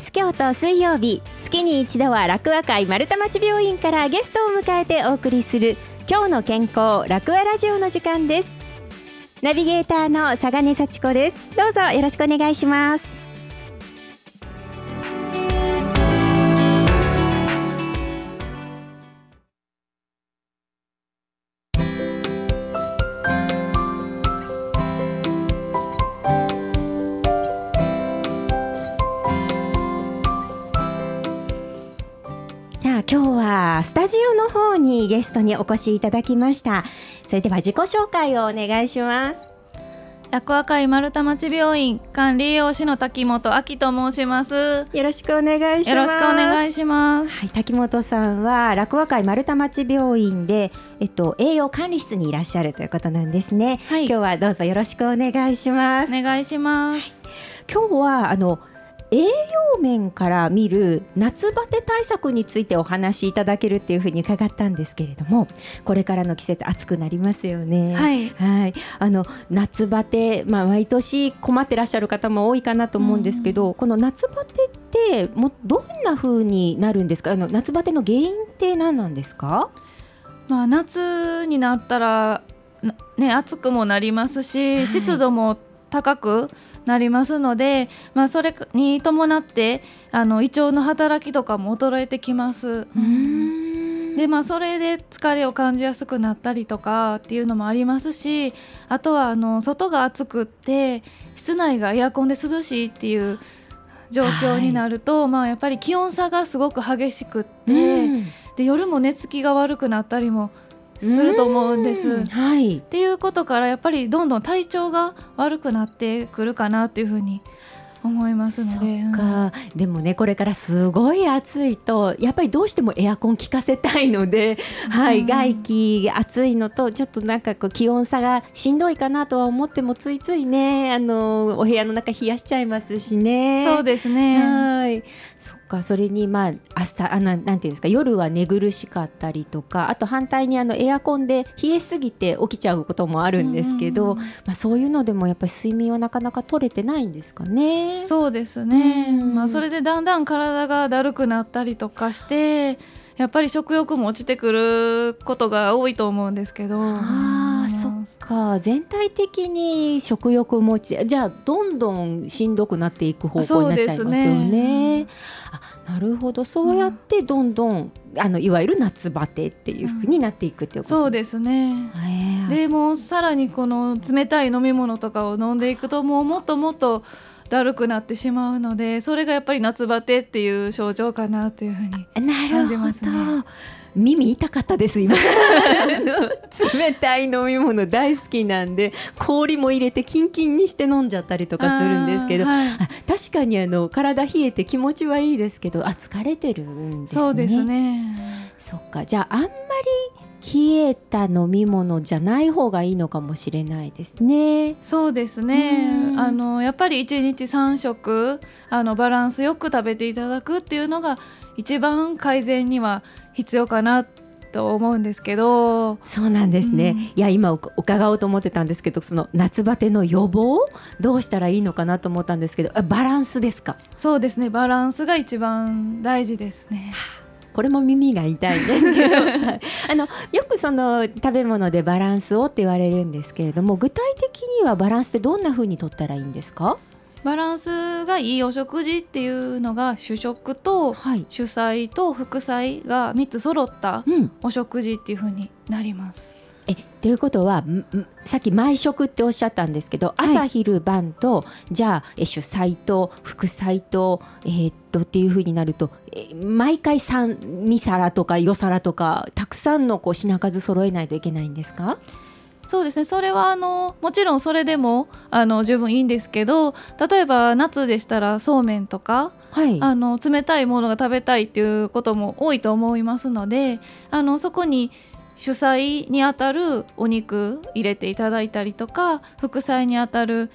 ス京都水曜日。月に一度は楽和会丸太町病院からゲストを迎えてお送りする今日の健康楽和ラジオの時間です。ナビゲーターの佐賀根幸子です。どうぞよろしくお願いします。はスタジオの方にゲストにお越しいただきました。それでは自己紹介をお願いします。楽和会丸太町病院管理栄養士の滝本明と申します。よろしくお願いします。よろしくお願いします。はい、滝本さんは楽和会丸太町病院で、えっと、栄養管理室にいらっしゃるということなんですね、はい。今日はどうぞよろしくお願いします、お願いします。今日はあの栄養面から見る夏バテ対策についてお話しいただけるっていうふうに伺ったんですけれどもこれからの季節暑くなりますよね。はい。はい、あの夏バテ、まあ、毎年困ってらっしゃる方も多いかなと思うんですけど、この夏バテってもどんな風になるんですか？あの夏バテの原因って何なんですか？まあ夏になったらなね暑くもなりますし、はい。湿度も高くなりますので、まあそれに伴ってあの胃腸の働きとかも衰えてきます。でまあそれで疲れを感じやすくなったりとかっていうのもありますしあとはあの外が暑くって室内がエアコンで涼しいっていう状況になると、まあやっぱり気温差がすごく激しくって、うん。で夜も寝つきが悪くなったりもすると思うんです。うんっはいていうことからやっぱりどんどん体調が悪くなってくるかなっていうふうに思いますそので。っか、でもねこれからすごい暑いとやっぱりどうしてもエアコン効かせたいので、はいうん外気暑いのとちょっとなんかこう気温差がしんどいかなとは思ってもついついねあのお部屋の中冷やしちゃいますしね。そうですね。はい、そっか、それにまあ朝あななんていうんですか、夜は寝苦しかったりとか、あと反対にあのエアコンで冷えすぎて起きちゃうこともあるんですけど、うん。まあそういうのでもやっぱり睡眠はなかなか取れてないんですかね。そうですね、うん。まあ、それでだんだん体がだるくなったりとかしてやっぱり食欲も落ちてくることが多いと思うんですけどああ、そっか、全体的に食欲持ち、じゃあどんどんしんどくなっていく方向になっちゃいますよね。ね。あ、なるほど、そうやってどんどん、あのいわゆる夏バテっていう風になっていくっていうこと。そうですね。へー。でもうさらにこの冷たい飲み物とかを飲んでいくともうもっともっとだるくなってしまうのでそれがやっぱり夏バテっていう症状かなっていうふうになる感じほど、ますね耳痛かったです今。冷たい飲み物大好きなんで氷も入れてキンキンにして飲んじゃったりとかするんですけど、はい。あ確かにあの体冷えて気持ちはいいですけどあ疲れてるんですね。そうですね。そっか。じゃああんまり冷えた飲み物じゃない方がいいのかもしれないですね。そうですね。うん。あのやっぱり1日3食あのバランスよく食べていただくっていうのが一番改善には必要かなと思うんですけど。そうなんですね、うん。いや今お伺おうと思ってたんですけどその夏バテの予防どうしたらいいのかなと思ったんですけどあバランスですか？そうですね。バランスが一番大事ですね。これも耳が痛いんですけど。はい。あのよくその食べ物でバランスをって言われるんですけれども具体的にはバランスってどんな風にとったらいいんですか？バランスがいいお食事っていうのが主食とはい、主菜と副菜が3つ揃ったうん、お食事っていう風になります。えということはさっき毎食っておっしゃったんですけどい。朝、昼晩とじゃあえ主菜と副菜と,、えーっとっていうふうになるとえ毎回3味皿とか4皿とかたくさんのこう品数揃えないといけないんですか？そうですね。それはあのもちろんそれでもあの十分いいんですけど例えば夏でしたらそうめんとかはい。あの冷たいものが食べたいっていうことも多いと思いますのであのそこに主菜にあたるお肉入れていただいたりとか副菜にあたる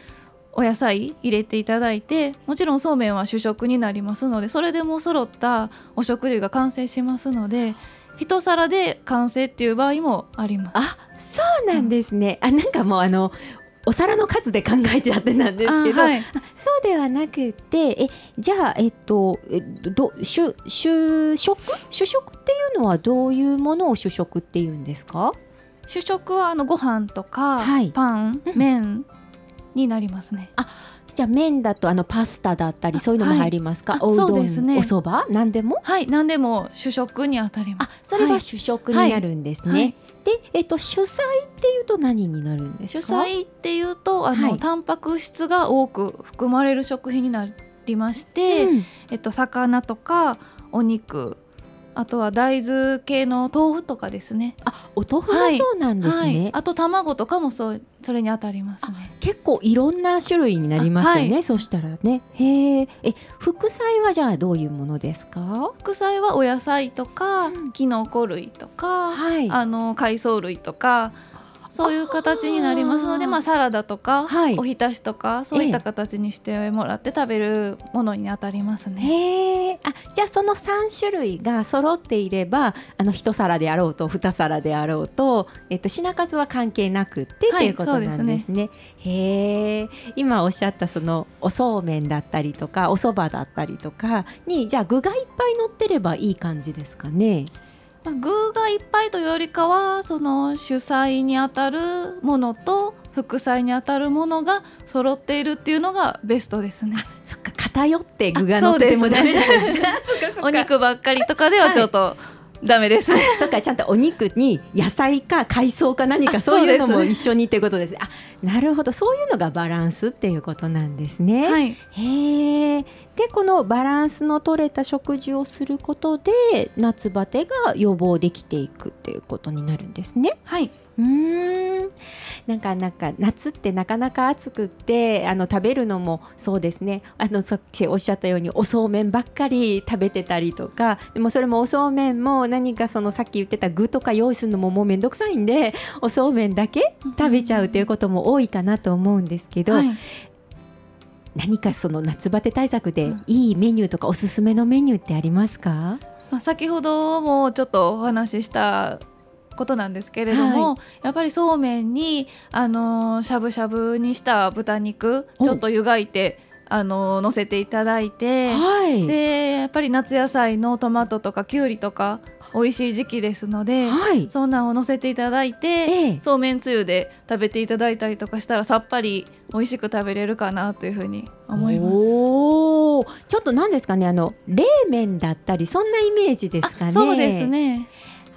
お野菜入れていただいてもちろんそうめんは主食になりますのでそれでも揃ったお食事が完成しますので一皿で完成っていう場合もあります。あそうなんですね、あなんかもうあのお皿の数で考えちゃってたんですけど、はい、そうではなくてえじゃあえっとえど主主食？主食っていうのはどういうものを主食っていうんですか？主食はあのご飯とか、はい、パン、麺になりますね。あじゃあ麺だとあのパスタだったりそういうのも入りますか、はい、おうどん、ね、お蕎麦？何でも？はい何でも主食にあたります。あそれは主食になるんですね、はいはい、で、えっと、主菜っていうと何になるんですか？主菜っていうとあの、はい、タンパク質が多く含まれる食品になりまして、うん、えっと、魚とかお肉あとは大豆系の豆腐とかですね。あ、お豆腐もそうなんですね。はいはい、あと卵とかもそうそれに当たりますね。結構いろんな種類になりますよね。はい、そしたらね。へえ。え、副菜はじゃあどういうものですか？副菜はお野菜とか、うん、キノコ類とか、あの海藻類とか。そういう形になりますので、まあ、サラダとか、はい、おひたしとかそういった形にしてもらって食べるものにあたりますね。へあじゃあその3種類が揃っていればあの1皿であろうと2皿であろうと、えっと、品数は関係なくってと、いうことなんですね。へえ今おっしゃったそのおそうめんだったりとかおそばだったりとかにじゃあ具がいっぱい乗ってればいい感じですかね。まあ、具がいっぱいというよりかはその主菜にあたるものと副菜にあたるものが揃っているっていうのがベストですね。そっか偏って具が乗っててもダメですね。お肉ばっかりとかではちょっと、はいダメです。そっかちゃんとお肉に野菜か海藻か何かそういうのも一緒にってことです。あなるほどそういうのがバランスっていうことなんですね。はい、へえ。でこのバランスの取れた食事をすることで夏バテが予防できていくっていうことになるんですね。はいうん。なんかなんか夏ってなかなか暑くってあの食べるのもそうですね。あのさっきおっしゃったようにおそうめんばっかり食べてたりとかでもそれもおそうめんも何かそのさっき言ってた具とか用意するのももうめんどくさいんでおそうめんだけ食べちゃうということも多いかなと思うんですけど、はい、何かその夏バテ対策でいいメニューとかおすすめのメニューってありますか、まあ、先ほどもちょっとお話ししたことなんですけれども、はい、やっぱりそうめんにあのしゃぶしゃぶにした豚肉ちょっと湯がいてあの乗せていただいて、はい、でやっぱり夏野菜のトマトとかきゅうりとか美味しい時期ですので、はい、そんなんを乗せていただいて、ええ、そうめんつゆで食べていただいたりとかしたらさっぱり美味しく食べれるかなというふうに思います。おちょっと何ですかねあの冷麺だったりそんなイメージですかね。そうですね。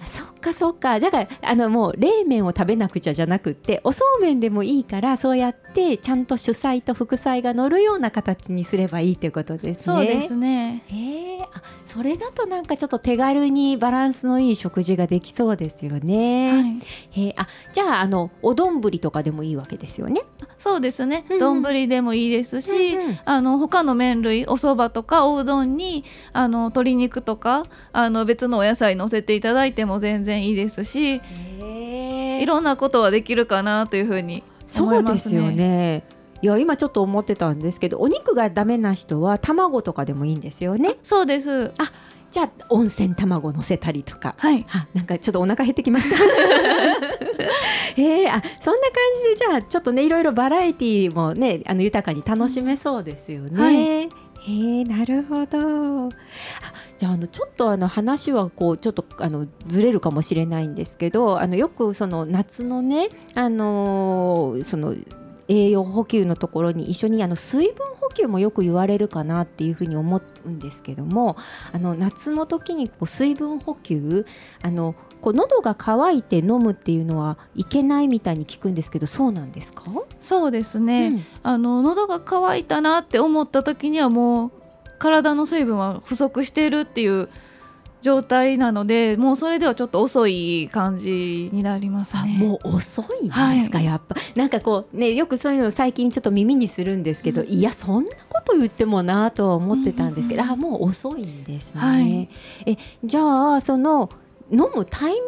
そっかそっかじゃああのもう冷麺を食べなくちゃじゃなくっておそうめんでもいいからそうやってちゃんと主菜と副菜が乗るような形にすればいいということですね。そうですねえー、あそれだとなんかちょっと手軽にバランスのいい食事ができそうですよね。はい、えー、あじゃああのお丼とかでもいいわけですよね。そうですね。丼、うん、でもいいですし、うんうん、あの他の麺類お蕎麦とかおうどんにあの鶏肉とかあの別のお野菜乗せていただいても全然いいですしいろんなことはできるかなというふうに思いますね。そうですよね。いや今ちょっと思ってたんですけどお肉がダメな人は卵とかでもいいんですよね。そうです。あじゃあ温泉卵乗せたりとか、はい、はなんかちょっとお腹減ってきました。えー、あそんな感じでじゃあちょっとねいろいろバラエティーもねあの豊かに楽しめそうですよね。はいへえなるほどあじゃああのちょっとあの話はこうちょっとあのずれるかもしれないんですけどあのよくその夏のねあのー、その栄養補給のところに一緒にあの水分補給もよく言われるかなっていうふうに思うんですけどもあの夏の時にこう水分補給あのこう喉が渇いて飲むっていうのはいけないみたいに聞くんですけどそうなんですか？そうですね、うん、あの喉が渇いたなって思った時にはもう体の水分は不足しているっていう状態なのでもうそれではちょっと遅い感じになりますね。もう遅いんですか、はい、やっぱなんかこうねよくそういうの最近ちょっと耳にするんですけど、うん、いやそんなこと言ってもなとは思ってたんですけど、うんうん、あもう遅いんですね。はい、えじゃあその飲むタイミン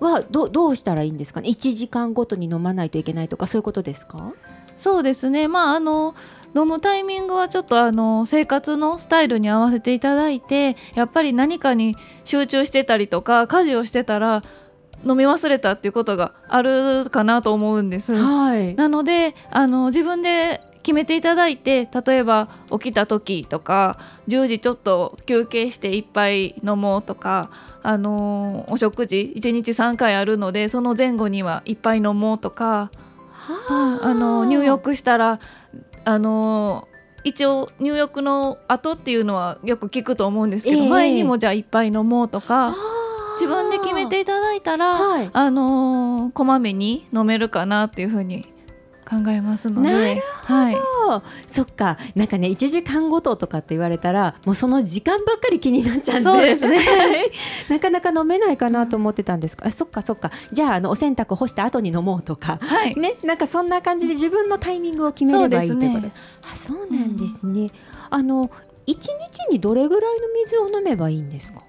グはどどうしたらいいんですかね？1時間ごとに飲まないといけないとかそういうことですか？そうですね。まああの飲むタイミングはちょっとあの生活のスタイルに合わせていただいてやっぱり何かに集中してたりとか家事をしてたら飲み忘れたっていうことがあるかなと思うんです。はい、なのであの自分で決めていただいて例えば起きた時とか10時ちょっと休憩して1杯飲もうとか、あのー、お食事1日3回あるのでその前後には1杯飲もうとか、はあ、あの入浴したら、あのー、一応入浴の後っていうのはよく聞くと思うんですけど、えー、前にもじゃあ1杯飲もうとか。自分で決めていただいたら、はい、あのー、こまめに飲めるかなっていうふうに考えますので。はい、そっか。なんかね1時間ごととかって言われたらもうその時間ばっかり気になっちゃうんで。そうですね。なかなか飲めないかなと思ってたんですあそっかそっか。じゃああのお洗濯干した後に飲もうとか、はい、ねなんかそんな感じで自分のタイミングを決めればいいってこと。で、ね、あそうなんですね、うん、あの1日にどれぐらいの水を飲めばいいんですか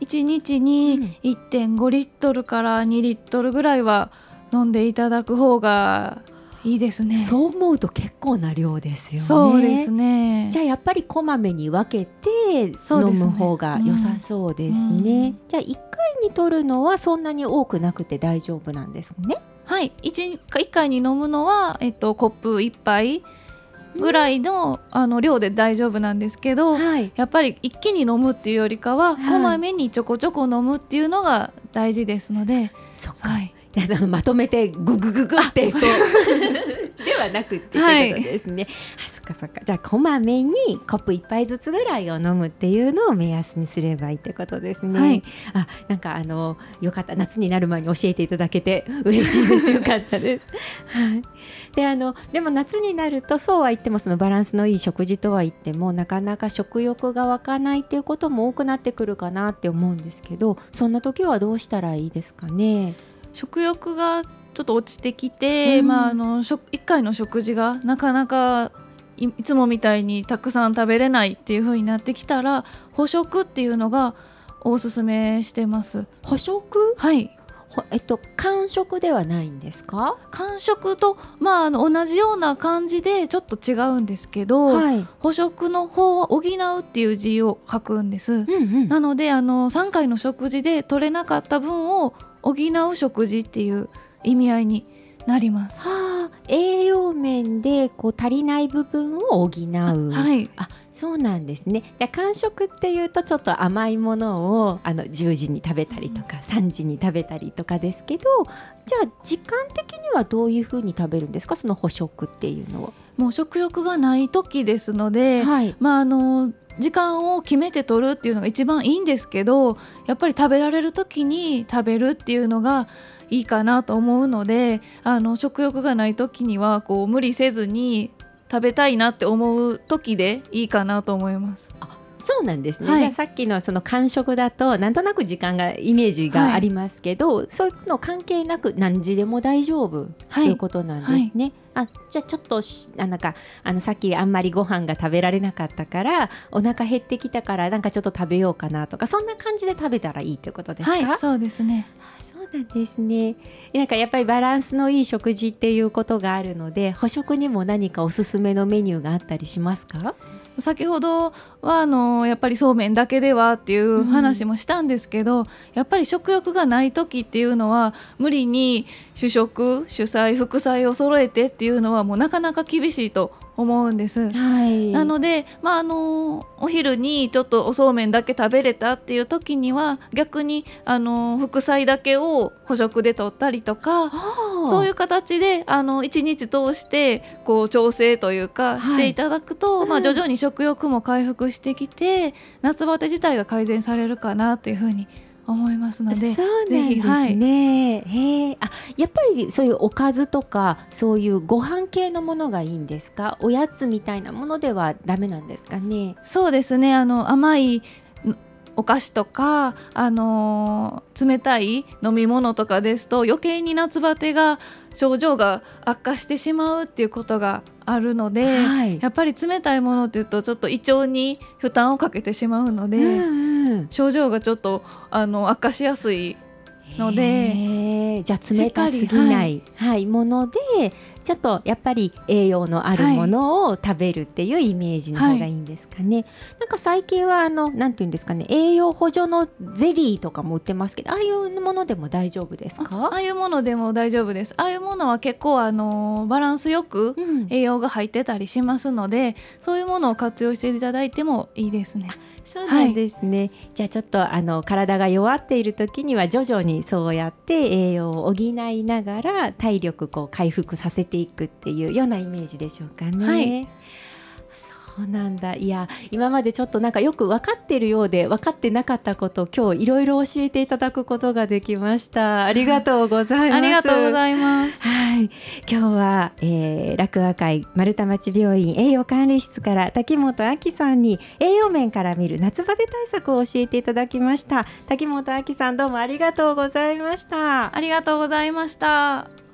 ？1日に1.5リットルから2リットルぐらいは飲んでいただく方がいいですね。そう思うと結構な量ですよね。そうですね。じゃあやっぱりこまめに分けて飲む方が良さそうですね、ね。うん、じゃあ1回に取るのはそんなに多くなくて大丈夫なんですね。はい。1, 1回に飲むのは、えっと、コップ1杯ぐらいの,、あの量で大丈夫なんですけど、はい、やっぱり一気に飲むっていうよりかは、こまめにちょこちょこ飲むっていうのが大事ですので。そっか、はいまとめてググググってこうではなくっていうことですね。はい、あそっかそっかじゃあこまめにコップ一杯ずつぐらいを飲むっていうのを目安にすればいいってことですね。はい、あなんかあのよかった夏になる前に教えていただけて嬉しいですよかったです。はい。であのでも夏になるとそうは言ってもそのバランスのいい食事とは言ってもなかなか食欲が湧かないっていうことも多くなってくるかなって思うんですけどそんな時はどうしたらいいですかね？食欲がちょっと落ちてきて、うん、まあ、あの1回の食事がなかなかいつもみたいにたくさん食べれないっていう風になってきたら補食っていうのがおすすめしてます。補食？はい。えっと、間食ではないんですか？間食と、まあ、あの同じような感じでちょっと違うんですけど、はい、補食の方は補うっていう字を書くんです、うんうん、なのであの3回の食事で取れなかった分を補う食事っていう意味合いになります。はあ、栄養面でこう足りない部分を補う。はい。あ、そうなんですね。じゃ間食っていうとちょっと甘いものをあの10時に食べたりとか、3時に食べたりとかですけど、じゃあ時間的にはどういうふうに食べるんですか？その補食っていうのは。もう食欲がない時ですので、はい、まああの時間を決めて取るっていうのが一番いいんですけどやっぱり食べられる時に食べるっていうのがいいかなと思うのであの食欲がない時にはこう無理せずに食べたいなって思う時でいいかなと思います。そうなんですね、はい、じゃあさっきのその感触だとなんとなく時間がイメージがありますけど、はい、そういうの関係なく何時でも大丈夫ということなんですね。はい、あじゃあちょっとあなんかあのさっきあんまりご飯が食べられなかったからお腹減ってきたからなんかちょっと食べようかなとかそんな感じで食べたらいいということですか、そうですね。そうなんですね。なんかやっぱりバランスのいい食事っていうことがあるので、補食にも何かおすすめのメニューがあったりしますか？先ほどはあのやっぱりそうめんだけではっていう話もしたんですけど、うん、やっぱり食欲がない時っていうのは無理に主食主菜副菜を揃えてっていうのはもうなかなか厳しいと思うんです。はい、なので、まあ、あのお昼にちょっとおそうめんだけ食べれたっていう時には逆にあの副菜だけを補食で取ったりとかそういう形であの1日通してこう調整というかしていただくと、はい、まあ、徐々に食欲も回復してきて夏バテ自体が改善されるかなというふうに思いますのでそうなんですね、はい、へあやっぱりそういうおかずとかそういうご飯系のものがいいんですか？おやつみたいなものではダメなんですかね？そうですね。あの甘いお菓子とか、あのー、冷たい飲み物とかですと余計に夏バテが症状が悪化してしまうっていうことがあるので、はい、やっぱり冷たいものっていうとちょっと胃腸に負担をかけてしまうので、うんうん、症状がちょっとあの悪化しやすいのでじゃあ冷たすぎない、はい、はい、ものでちょっとやっぱり栄養のあるものを食べるっていうイメージの方がいいんですかね、はい、なんか最近はあのなんていうんですかね栄養補助のゼリーとかも売ってますけどああいうものでも大丈夫ですか？ああいうものでも大丈夫です。ああいうものは結構あのバランスよく栄養が入ってたりしますので、うん、そういうものを活用していただいてもいいですね。そうなんですね、はい、じゃあちょっとあの体が弱っている時には徐々にそうやって栄養を補いながら体力こう回復させていくっていうようなイメージでしょうかね。はい。そうなんだ。いや今までちょっとなんかよく分かってるようで分かってなかったこと今日いろいろ教えていただくことができました。ありがとうございます。ありがとうございます。はい。今日は、えー、楽和会丸太町病院栄養管理室から滝本亜紀さんに栄養面から見る夏バテ対策を教えていただきました。滝本亜紀さんどうもありがとうございました。ありがとうございました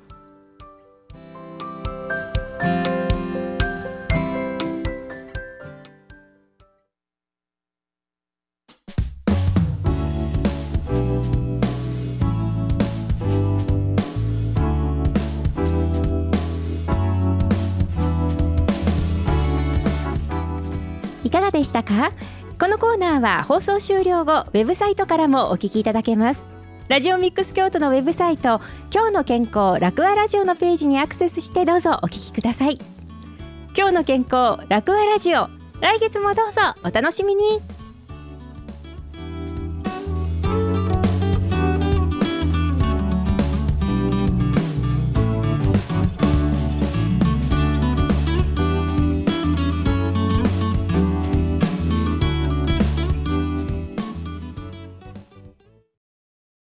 したか？このコーナーは放送終了後ウェブサイトからもお聞きいただけます。ラジオミックス京都のウェブサイト今日の健康楽和ラジオのページにアクセスしてどうぞお聞きください。今日の健康楽和ラジオ来月もどうぞお楽しみに。